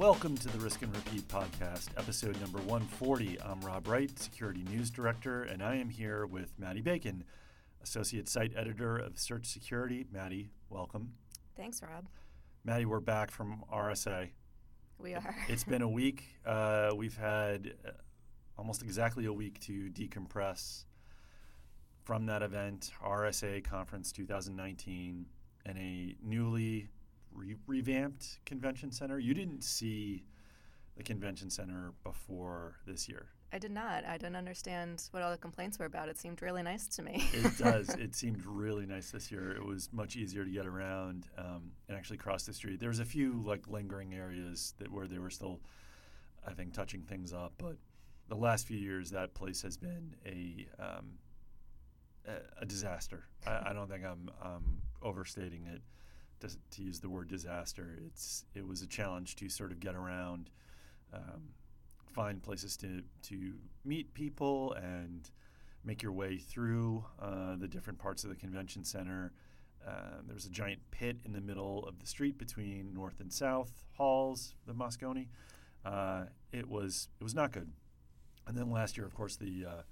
Welcome to the Risk and Repeat podcast, episode number 140. I'm Rob Wright, Security News Director, and I am here with Maddie Bacon, Associate Site Editor of Search Security. Maddie, welcome. Thanks, Rob. Maddie, we're back from RSA. We are. It's been a week. Uh, we've had uh, almost exactly a week to decompress from that event, RSA Conference 2019, and a newly re- revamped convention center. You didn't see the convention center before this year. I did not. I didn't understand what all the complaints were about. It seemed really nice to me. it does. It seemed really nice this year. It was much easier to get around um, and actually cross the street. There was a few like lingering areas that where they were still, I think, touching things up. But the last few years, that place has been a um, a, a, disaster. I, I, don't think I'm um, overstating it to, to, use the word disaster. It's it was a challenge to sort of get around. Um, find places to, to meet people and make your way through uh, the different parts of the convention center. Uh, there was a giant pit in the middle of the street between north and south halls, the Moscone. Uh, it was it was not good. And then last year, of course, the uh,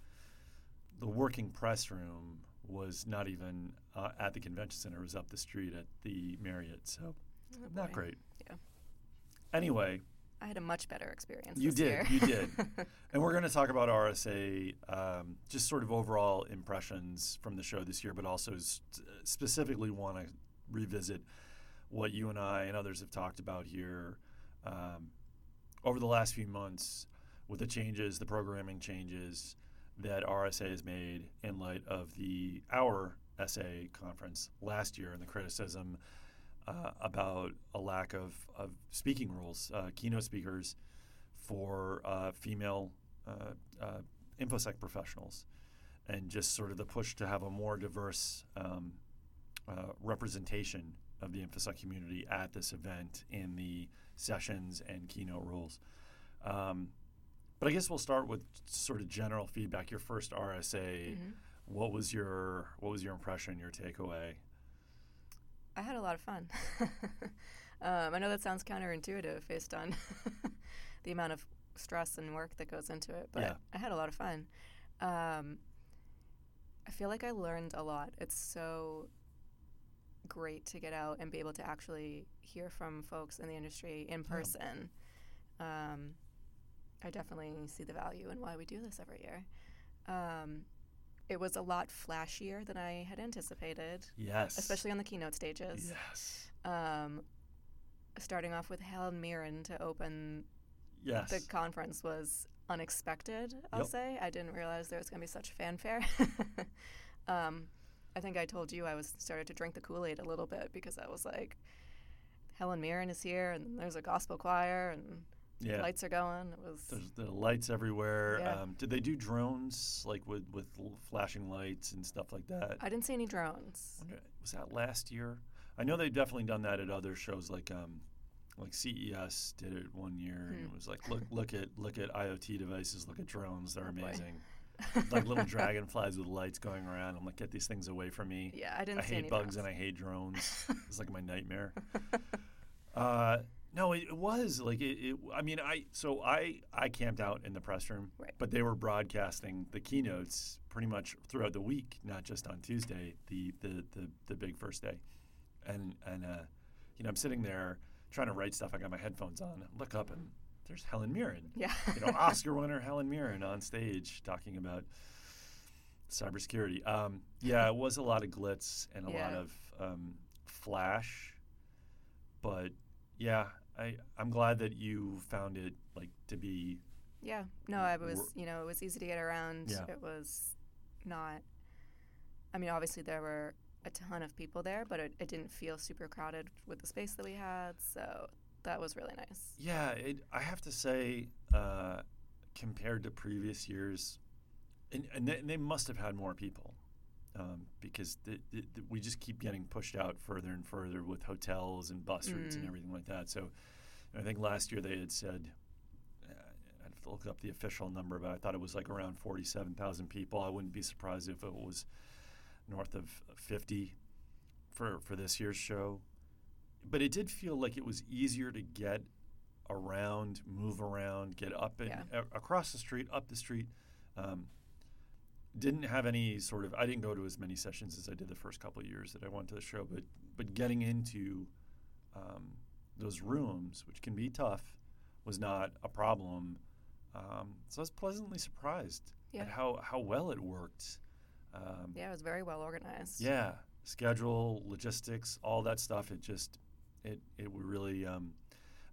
the working press room was not even uh, at the convention center; it was up the street at the Marriott. So, oh not great. Yeah. Anyway, I had a much better experience. You did, you did. and we're going to talk about RSA, um, just sort of overall impressions from the show this year, but also s- specifically want to revisit what you and I and others have talked about here um, over the last few months with the changes, the programming changes that our RSA has made in light of the our SA conference last year and the criticism uh, about a lack of, of speaking rules, uh, keynote speakers for uh, female uh, uh, InfoSec professionals, and just sort of the push to have a more diverse um, uh, representation of the InfoSec community at this event in the sessions and keynote rules. Um, but I guess we'll start with sort of general feedback. Your first RSA, mm-hmm. what was your what was your impression, your takeaway? I had a lot of fun. um, I know that sounds counterintuitive based on the amount of stress and work that goes into it, but yeah. I had a lot of fun. Um, I feel like I learned a lot. It's so great to get out and be able to actually hear from folks in the industry in person. Yeah. Um, I definitely see the value in why we do this every year. Um, it was a lot flashier than I had anticipated. Yes. Especially on the keynote stages. Yes. Um, starting off with Helen Mirren to open yes. the conference was unexpected, I'll yep. say. I didn't realize there was going to be such fanfare. um, I think I told you I was started to drink the Kool Aid a little bit because I was like, Helen Mirren is here, and there's a gospel choir, and yeah. lights are going. It was there's the lights everywhere. Yeah. Um, did they do drones like with with flashing lights and stuff like that? I didn't see any drones. Was that last year? I know they've definitely done that at other shows like um, like CES did it one year, hmm. and it was like look look at look at IoT devices, look at drones, they're oh amazing. like little dragonflies with lights going around. I'm like, get these things away from me. Yeah, I didn't. I hate bugs drones. and I hate drones. it's like my nightmare. Uh, no, it, it, was like it, it, I mean, I so I I camped out in the press room, right. but they were broadcasting the keynotes pretty much throughout the week, not just on Tuesday, the the the, the big first day, and and uh, you know I'm sitting there trying to write stuff. I got my headphones on, look up, and there's Helen Mirren, yeah, you know Oscar winner Helen Mirren on stage talking about cybersecurity. Um, yeah, it was a lot of glitz and a yeah. lot of um, flash, but yeah, I I'm glad that you found it like to be. Yeah, no, I was you know it was easy to get around. Yeah. It was not. I mean, obviously there were a ton of people there, but it, it didn't feel super crowded with the space that we had. So that was really nice. Yeah, it, I have to say, uh, compared to previous years, and, and they, they must have had more people um, because we just keep getting pushed out further and further with hotels and bus routes mm. and everything like that. So I think last year they had said, uh, I'd have to look up the official number, but I thought it was like around 47,000 people. I wouldn't be surprised if it was north of 50 for, for this year's show. But it did feel like it was easier to get around, move around, get up and Yeah. a- across the street, up the street. Um, didn't have any sort of. I didn't go to as many sessions as I did the first couple of years that I went to the show, but but getting into um, those rooms, which can be tough, was not a problem. Um, so I was pleasantly surprised Yeah. at how how well it worked. Um, Yeah, it was very well organized. yeah, schedule, logistics, all that stuff. It just, it it would really, um,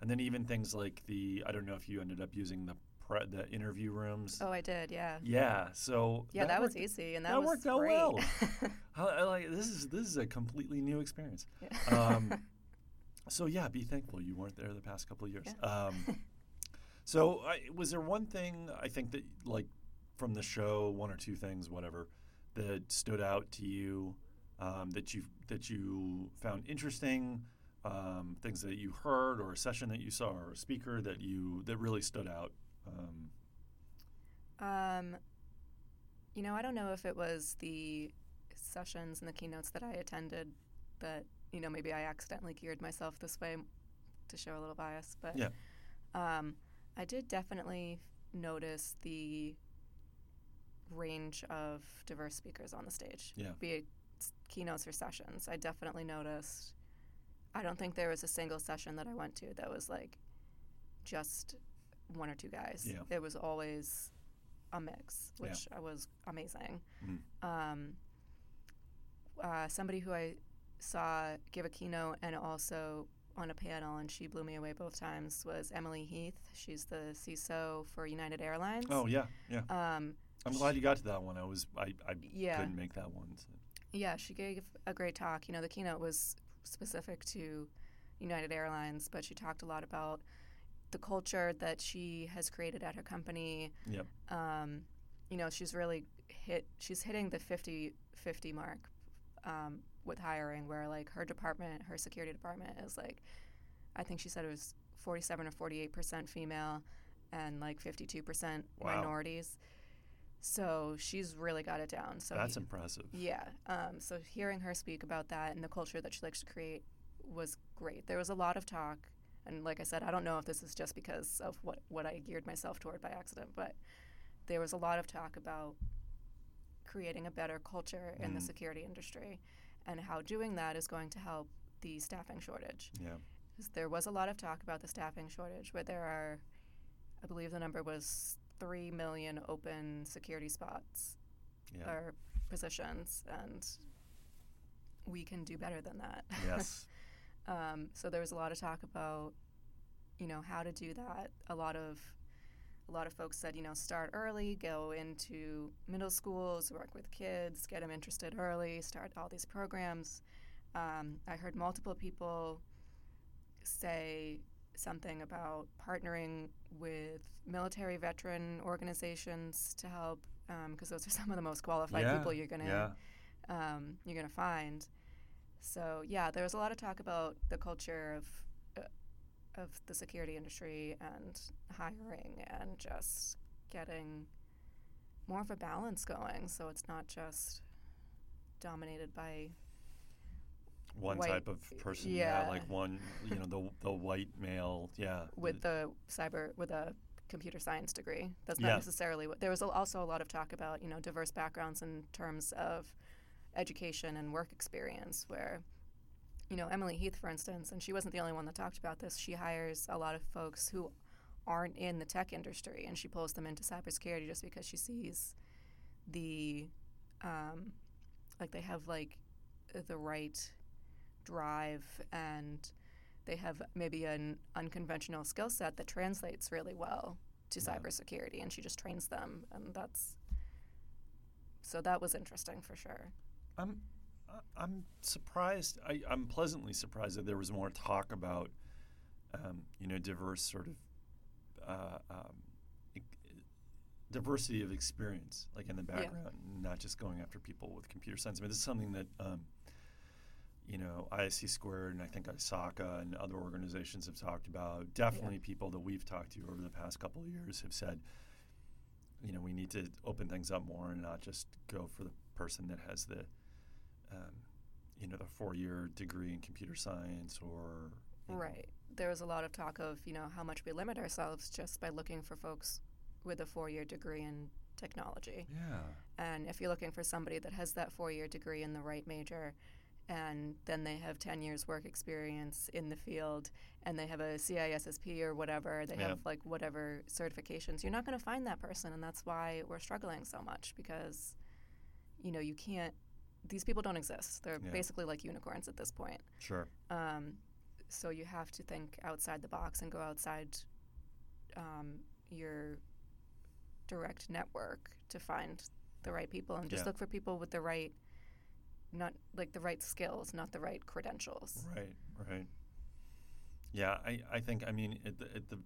and then even things like the I don't know if you ended up using the pre, the interview rooms. Oh, I did. Yeah. Yeah, so Yeah, that, was worked- easy, and that, that was worked out great. well. I, I like this is this is a completely new experience. Yeah. Um, so yeah, be thankful you weren't there the past couple of years. Um, so I, was there one thing I think that like from the show, one or two things, whatever, that stood out to you um, that you that you found interesting, um, things that you heard, or a session that you saw, or a speaker that you that really stood out. Um, Um, you know, I don't know if it was the sessions and the keynotes that I attended that, you know, maybe I accidentally geared myself this way to show a little bias, but Yeah. um, I did definitely notice the range of diverse speakers on the stage, Yeah. be it keynotes or sessions. I definitely noticed. I don't think there was a single session that I went to that was like just one or two guys. Yeah. It was always a mix, Yeah. which I was amazing. Mm. Um, uh, somebody who I saw give a keynote and also on a panel, and she blew me away both times, was Emily Heath. She's the CISO for United Airlines. oh yeah, yeah. Um, I'm glad you got to that one. I was I, I yeah. couldn't make that one. so. Yeah, she gave a great talk. You know, the keynote was specific to United Airlines, but she talked a lot about the culture that she has created at her company. Yep. Um, you know, she's really hit, she's hitting the 50 50 mark um, with hiring, where like her department, her security department is like, I think she said it was 47 or 48% female and like 52% Wow. minorities. So she's really got it down. So That's he- impressive. yeah. Um, so hearing her speak about that and the culture that she likes to create was great. There was a lot of talk, and like I said, I don't know if this is just because of what what I geared myself toward by accident, but there was a lot of talk about creating a better culture in the Mm. security industry, and how doing that is going to help the staffing shortage. Yeah. There was a lot of talk about the staffing shortage, where there are, I believe the number was three million open security spots Yeah. or positions, and we can do better than that. yes. um, so there was a lot of talk about, you know, how to do that. A lot of a lot of folks said, you know, start early, go into middle schools, work with kids, get them interested early, start all these programs. Um, I heard multiple people say something about partnering with military veteran organizations to help, because those are some of the most qualified yeah. people you're gonna Yeah. um, you're going to find. So yeah, there was a lot of talk about the culture of uh, of the security industry and hiring and just getting more of a balance going. So it's not just dominated by One White- type of person. Yeah. yeah. Like one, you know, the the white male. Yeah. with the cyber with a computer science degree. That's not Yeah. necessarily what. There was also a lot of talk about you know diverse backgrounds in terms of education and work experience. Where you know Emily Heath, for instance, and she wasn't the only one that talked about this. She hires a lot of folks who aren't in the tech industry, and she pulls them into cybersecurity just because she sees the um, like they have like the right drive and they have maybe an unconventional skill set that translates really well to Yeah. cybersecurity and she just trains them and that's so that was interesting for sure I'm I'm surprised. I, I'm pleasantly surprised that there was more talk about, um, you know, diverse sort of uh, um, diversity of experience, like in the Yeah. background, not just going after people with computer science. I mean, this is something that. Um, you know, ISC Squared and I think ISACA and other organizations have talked about. Definitely, people that we've talked to over the past couple of years have said, you know, we need to open things up more and not just go for the person that has the, um, you know, the four-year degree in computer science or Right. There was a lot of talk of, you know, how much we limit ourselves just by looking for folks with a four year degree in technology. Yeah. And if you're looking for somebody that has that four year degree in the right major, and then they have 10 years work experience in the field and they have a CISSP or whatever, they Yeah. have like whatever certifications, you're not going to find that person. And that's why we're struggling so much because, you know, you can't, these people don't exist. They're Yeah. basically like unicorns at this point. Sure. Um, so you have to think outside the box and go outside um, your direct network to find the right people and just Yeah. look for people with the right not like the right skills not the right credentials Right, right. Yeah, I, I think I mean at the at the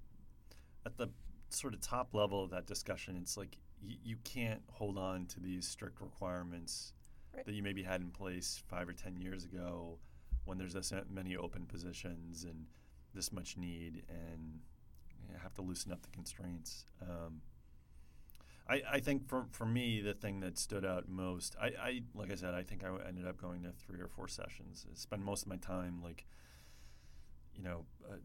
at the sort of top level of that discussion, it's like y- you can't hold on to these strict requirements Right. that you maybe had in place five or ten years ago, when there's this uh, many open positions and this much need, and you have to loosen up the constraints. Um, I, I think for, for me the thing that stood out most I, I like I said I think I ended up going to three or four sessions I spend most of my time like you know uh,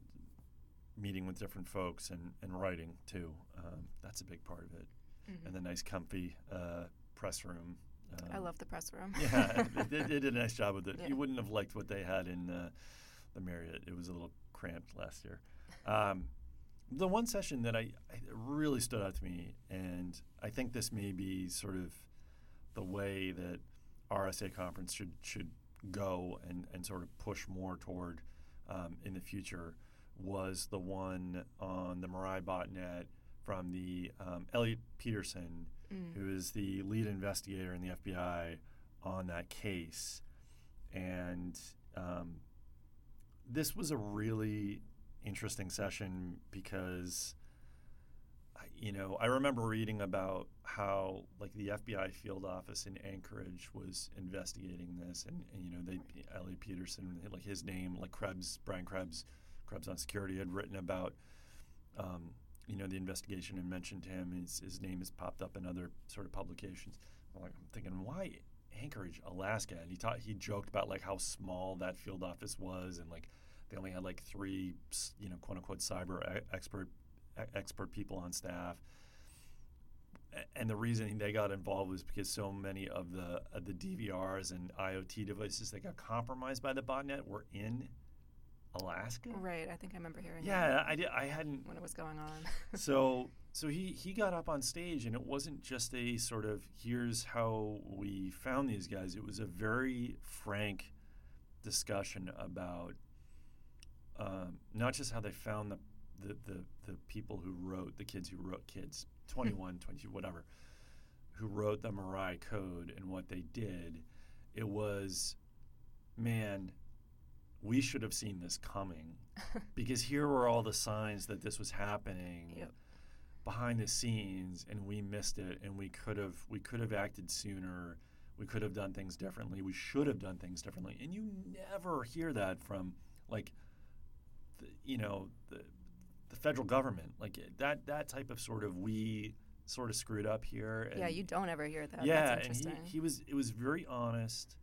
meeting with different folks and, and writing too um, that's a big part of it Mhm. and the nice comfy uh, press room um, i love the press room. Yeah they, they did a nice job with it. Yeah. you wouldn't have liked what they had in uh, the Marriott. It was a little cramped last year. Um, the one session that I, I really stood out to me, and I think this may be sort of the way that RSA conference should should go and, and sort of push more toward um, in the future, was the one on the Mirai botnet from the um, Elliot Peterson, Mm. who is the lead investigator in the FBI on that case, and um, this was a really interesting session because you know I remember reading about how like the FBI field office in Anchorage was investigating this. And, and you know they Elliot Peterson like his name like Krebs Brian Krebs Krebs on security had written about um, you know the investigation and mentioned him his, his name has popped up in other sort of publications I'm, I'm thinking why Anchorage Alaska and he taught he joked about like how small that field office was and like they only had like three, you know, quote unquote cyber expert expert people on staff. And the reason they got involved was because so many of the of the DVRs and IoT devices that got compromised by the botnet were in Alaska. right i think i remember hearing that Yeah, I did. I hadn't when it was going on so so he he got up on stage and it wasn't just a sort of here's how we found these guys it was a very frank discussion about um, not just how they found the, the the the people who wrote the kids who wrote kids 21 22 whatever who wrote the Mirai code and what they did it was man we should have seen this coming because here were all the signs that this was happening Yep. behind the scenes and we missed it and we could have we could have acted sooner. We could have done things differently. We should have done things differently. And you never hear that from like the, you know the the federal government. Like that that type of sort of we sort of screwed up here and yeah you don't ever hear that. Yeah, that's and he, he was it was very honest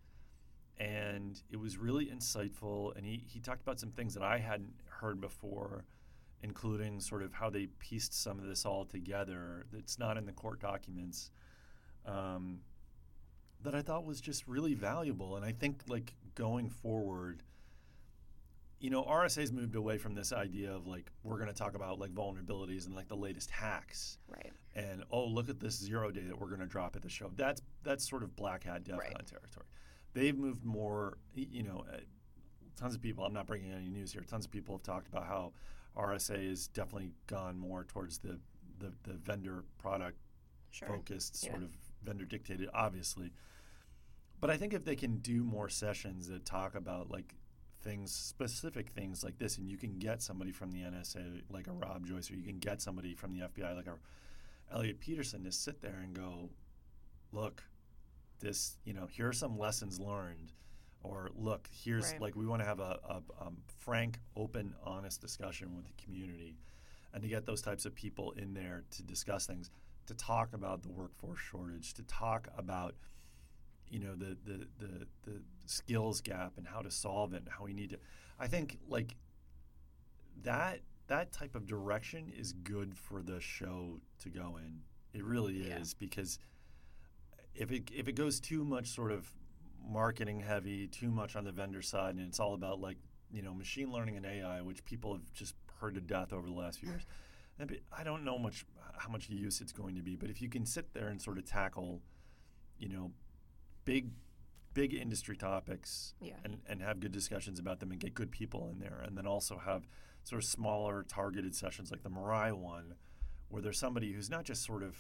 and it was really insightful and he, he talked about some things that I hadn't heard before, including sort of how they pieced some of this all together that's not in the court documents. Um, that I thought was just really valuable. And I think like going forward, you know, RSA's moved away from this idea of like we're going to talk about like vulnerabilities and like the latest hacks right and oh look at this zero day that we're going to drop at the show that's that's sort of black hat DEF Right. Territory they've moved more you know uh, tons of people i'm not bringing any news here tons of people have talked about how rsa has definitely gone more towards the the, the vendor product sure focused Yeah. sort of vendor dictated obviously but i think if they can do more sessions that talk about like things specific things like this and you can get somebody from the nsa like a rob joyce or you can get somebody from the fbi like a elliot peterson to sit there and go look this you know here are some lessons learned or look here's Right. like we want to have a, a um, frank open honest discussion with the community and to get those types of people in there to discuss things to talk about the workforce shortage to talk about you know the the the, the skills gap and how to solve it and how we need to i think like that that type of direction is good for the show to go in. It really Yeah. is because if it if it goes too much sort of marketing heavy, too much on the vendor side, and it's all about like you know machine learning and AI, which people have just heard to death over the last few years. I don't know much how much use it's going to be, but if you can sit there and sort of tackle, you know, big big industry topics Yeah. and, and have good discussions about them and get good people in there and then also have sort of smaller targeted sessions like the Mirai one where there's somebody who's not just sort of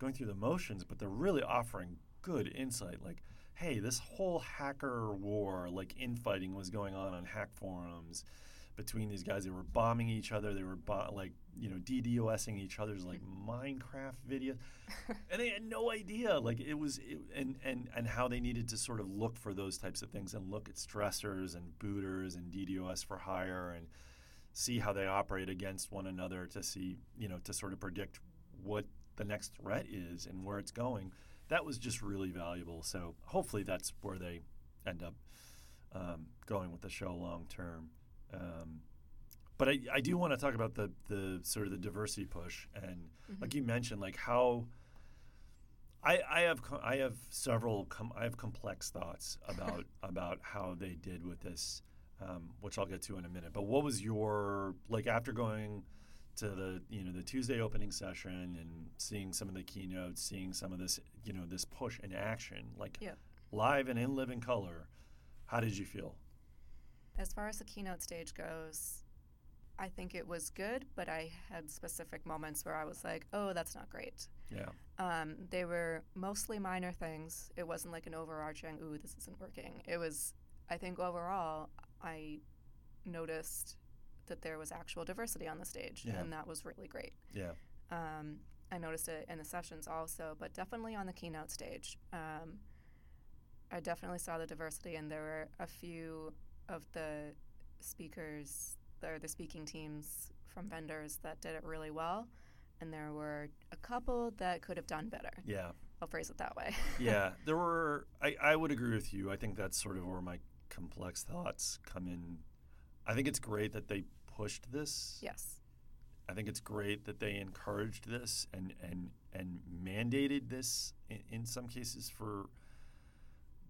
going through the motions but they're really offering good insight like hey this whole hacker war like infighting was going on on hack forums between these guys. They were bombing each other. They were bo- like you know ddosing each other's like minecraft videos. And they had no idea like it was it, and and and how they needed to sort of look for those types of things and look at stressors and booters and DDoS for hire and see how they operate against one another to see you know to sort of predict what the next threat is and where it's going that was just really valuable so hopefully that's where they end up um, going with the show long term um, but I, I do want to talk about the the sort of the diversity push and Mhm. like you mentioned like how I, I have I have several com- I have complex thoughts about about how they did with this, um, which I'll get to in a minute. But what was your like after going to the you know the Tuesday opening session and seeing some of the keynotes, seeing some of this you know this push in action, like Yeah. live and in living color? How did you feel? As far as the keynote stage goes, I think it was good, but I had specific moments where I was like, oh, that's not great. Yeah, Um, they were mostly minor things. It wasn't like an overarching, ooh, this isn't working. It was, I think overall, I noticed that there was actual diversity on the stage, Yeah. and that was really great. yeah, Um, I noticed it in the sessions also, but definitely on the keynote stage. Um, I definitely saw the diversity, and there were a few of the speakers or the speaking teams from vendors that did it really well, and there were a couple that could have done better. yeah. I'll phrase it that way. yeah, there were. I, I would agree with you. I think that's sort of where my complex thoughts come in. I think it's great that they pushed this. yes. I think it's great that they encouraged this and and and mandated this in, in some cases for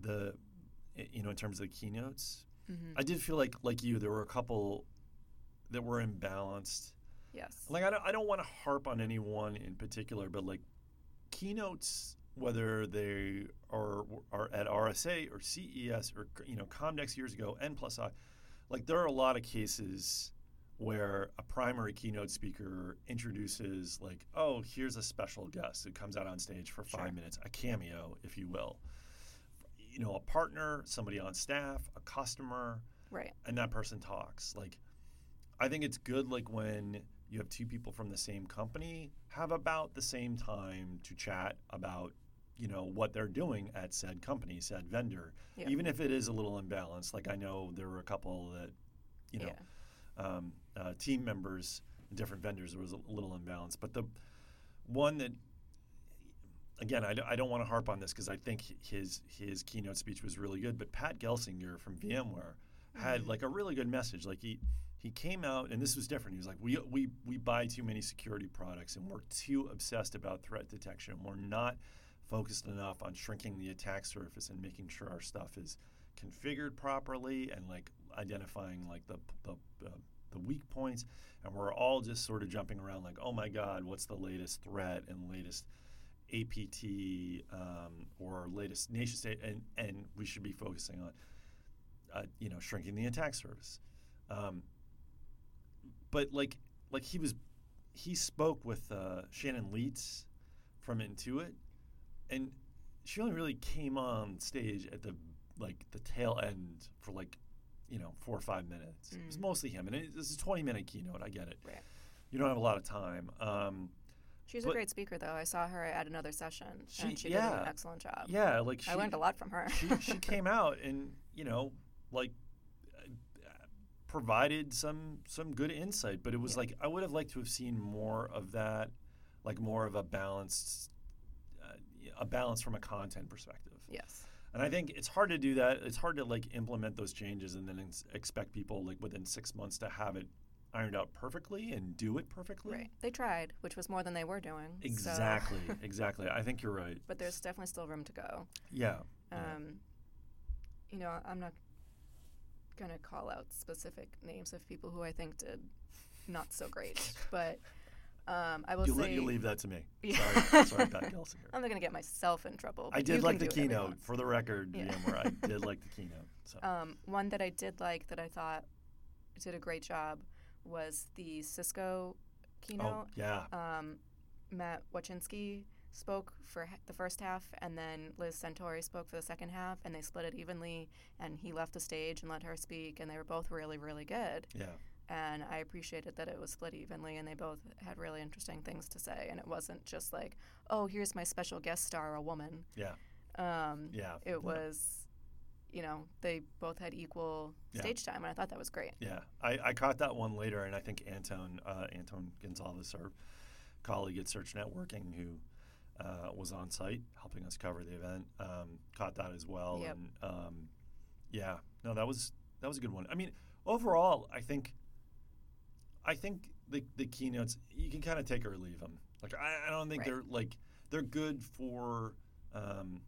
the you know in terms of the keynotes. hmm I did feel like like you there were a couple that were imbalanced. yes. Like I don't, I don't want to harp on any one in particular, but like keynotes, whether they are are at RSA or CES or you know Comdex years ago, N plus I, like there are a lot of cases where a primary keynote speaker introduces like, oh, here's a special guest who comes out on stage for five Sure. minutes, a cameo, if you will. You know, a partner, somebody on staff, a customer, right. and that person talks. Like, I think it's good like when you have two people from the same company have about the same time to chat about you know what they're doing at said company, said vendor, Yeah. even if it is a little imbalanced. Like I know there were a couple that you know yeah. Um, uh, team members, different vendors, there was a little imbalance. But the one that, again, I don't want to harp on this because I think his his keynote speech was really good. But Pat Gelsinger from VMware had Mhm. like a really good message. Like he he came out and this was different. He was like, we we we buy too many security products and we're too obsessed about threat detection. We're not focused enough on shrinking the attack surface and making sure our stuff is configured properly and like identifying like the the, uh, the weak points and we're all just sort of jumping around like oh my god what's the latest threat and latest apt um, or latest nation state? And and we should be focusing on uh, you know shrinking the attack surface. Um, but like like he was he spoke with uh, Shannon Lietz from intuit and she only really came on stage at the like the tail end for like you know four or five minutes. It was Mm. mostly him, and it, this a twenty minute keynote. I get it. Right. You don't have a lot of time. Um, She's but- a great speaker, though. I saw her at another session, She- and she did an excellent job. yeah, like she I learned a lot from her. she she came out and you know like uh, provided some some good insight, but it was Yeah. like I would have liked to have seen more of that, like more of a balanced uh, a balance from a content perspective. yes. And I think it's hard to do that. It's hard to like implement those changes and then ex- expect people like within six months to have it ironed out perfectly and do it perfectly. Right. They tried, which was more than they were doing. Exactly. So. exactly. I think you're right. But there's definitely still room to go. Yeah. Um, yeah. you know, I'm not going to call out specific names of people who I think did not so great, but um, I will you, say you leave that to me. Yeah. Sorry, sorry, Pat Gelsinger. I'm not going to get myself in trouble. I did like the keynote, for the record, yeah. I did like the keynote. So. Um, one that I did like that I thought did a great job was the Cisco keynote. Oh, yeah. Um, Matt Watchinski spoke for the first half, and then Liz Centoni spoke for the second half, and they split it evenly. And he left the stage and let her speak, and they were both really, really good. Yeah. And I appreciated that it was split evenly, and they both had really interesting things to say, and it wasn't just like, "Oh, here's my special guest star, a woman." Yeah. Um, yeah. It yeah. was, you know, they both had equal yeah. stage time, and I thought that was great. Yeah, I, I caught that one later, and I think Antone uh, Antone Gonsalves, our colleague at Search Networking, who uh, was on site helping us cover the event. Um, caught that as well, yep. and um, yeah, no, that was that was a good one. I mean, overall, I think I think the the keynotes you can kind of take or leave them. Like I, I don't think right. they're like they're good for um,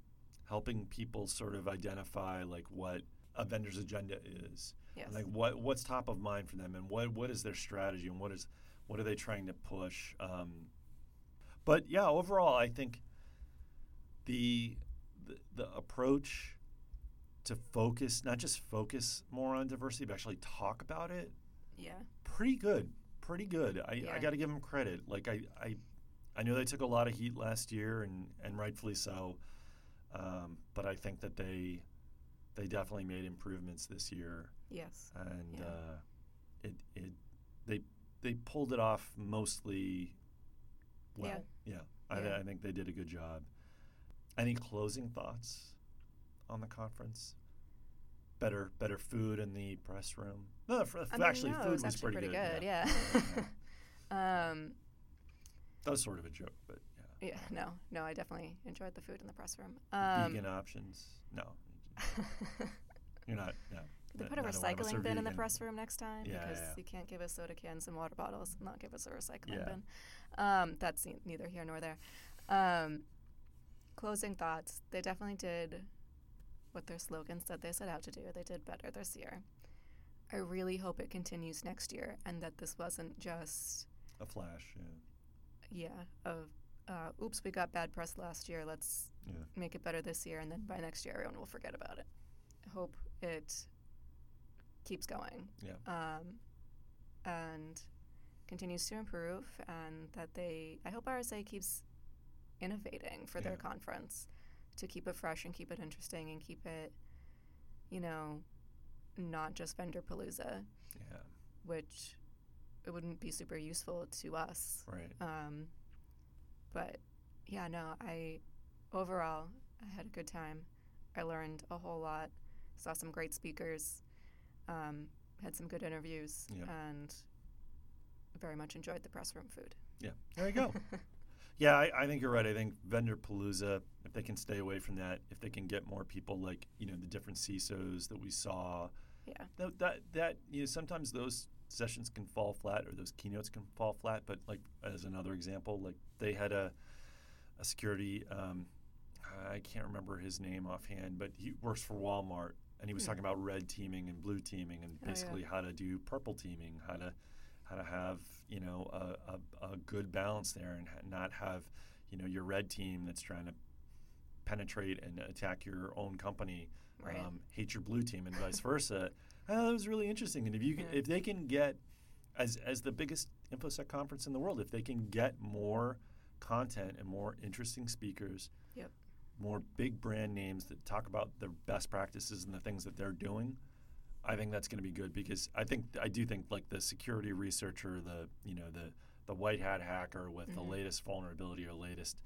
helping people sort of identify like what a vendor's agenda is, yes. and like what what's top of mind for them, and what what is their strategy, and what is what are they trying to push. Um, but yeah, overall, I think the, the, the approach to focus, not just focus more on diversity, but actually talk about it. Yeah. Pretty good. Pretty good. I, yeah. I got to give them credit. Like I, I, I know they took a lot of heat last year, and and rightfully so. Um, but I think that they, they definitely made improvements this year. Yes. And yeah. uh, it it they they pulled it off mostly well. Yeah. yeah. yeah. I, I, think they did a good job. Any closing thoughts on the conference? Better, better food in the press room. No, actually, mean, no, food was, was pretty, pretty good. good. Yeah. yeah. um, that was sort of a joke, but yeah. Yeah. No. No. I definitely enjoyed the food in the press room. Um, Vegan options? No. You're not. No. Could They put a recycling bin in the press room next time yeah, because yeah. you can't give us soda cans and water bottles and not give us a recycling yeah. bin. Um, that's neither here nor there. Um, closing thoughts. They definitely did what their slogan said they set out to do. They did better this year. I really hope it continues next year and that this wasn't just a flash. Yeah. Yeah. Of uh, oops, we got bad press last year. Let's yeah. make it better this year, and then by next year, everyone will forget about it. I hope it keeps going. Yeah. Um, and continues to improve, and that they, I hope RSA keeps innovating for yeah. their conference to keep it fresh and keep it interesting and keep it, you know, not just vendor palooza. Yeah. Which it wouldn't be super useful to us. Right. Um, but yeah, no, I overall I had a good time. I learned a whole lot. Saw some great speakers. Um, had some good interviews yeah. and very much enjoyed the press room food. Yeah, there you go. yeah, I, I, think you're right. I think vendor palooza, if they can stay away from that, if they can get more people like you know the different CISOs that we saw, yeah, that that, that you know sometimes those sessions can fall flat or those keynotes can fall flat. But like as another example, like they had a a security. Um, I can't remember his name offhand, but he works for Walmart, and he was talking about red teaming and blue teaming, and basically oh, yeah. how to do purple teaming, how to how to have you know a, a, a, good balance there, and not have you know your red team that's trying to penetrate and attack your own company, right. um, hate your blue team, and vice versa. Uh, that was really interesting, and if you can, yeah. if they can get as as the biggest infosec conference in the world, if they can get more content and more interesting speakers. Yep more big brand names that talk about their best practices and the things that they're doing, I think that's going to be good because I think I do think like the security researcher, the you know the the white hat hacker with mm-hmm. the latest vulnerability or latest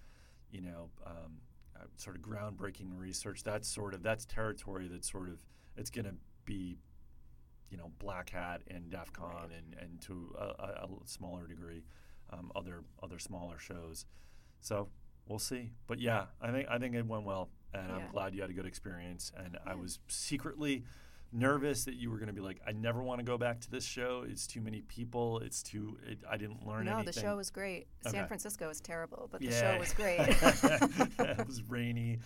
you know um, uh, sort of groundbreaking research. That's sort of that's territory that's sort of it's going to be you know black hat and DEF CON right. and and to a, a, a smaller degree um, other other smaller shows. So we'll see. But yeah, I think I think it went well, and yeah. I'm glad you had a good experience. And yeah. I was secretly nervous that you were going to be like, I never want to go back to this show. It's too many people. It's too. It, I didn't learn no, anything. No, the show was great. Okay. San Francisco was terrible, but the Yeah. show was great. it was rainy,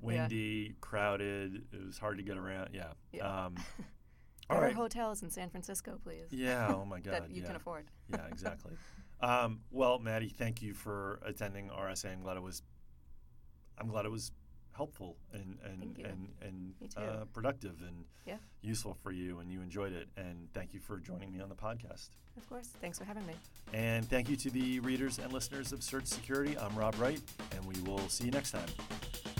windy, crowded. It was hard to get around. Yeah. Yeah. Um, all Better right. hotels in San Francisco, please. Yeah. Oh my God. that you yeah. can afford. yeah. Exactly. um, well, Maddie, thank you for attending RSA. I'm glad it was. I'm glad it was helpful and and and and uh, productive and Yeah. useful for you, and you enjoyed it. And thank you for joining me on the podcast. Of course. Thanks for having me. And thank you to the readers and listeners of Search Security. I'm Rob Wright, and we will see you next time.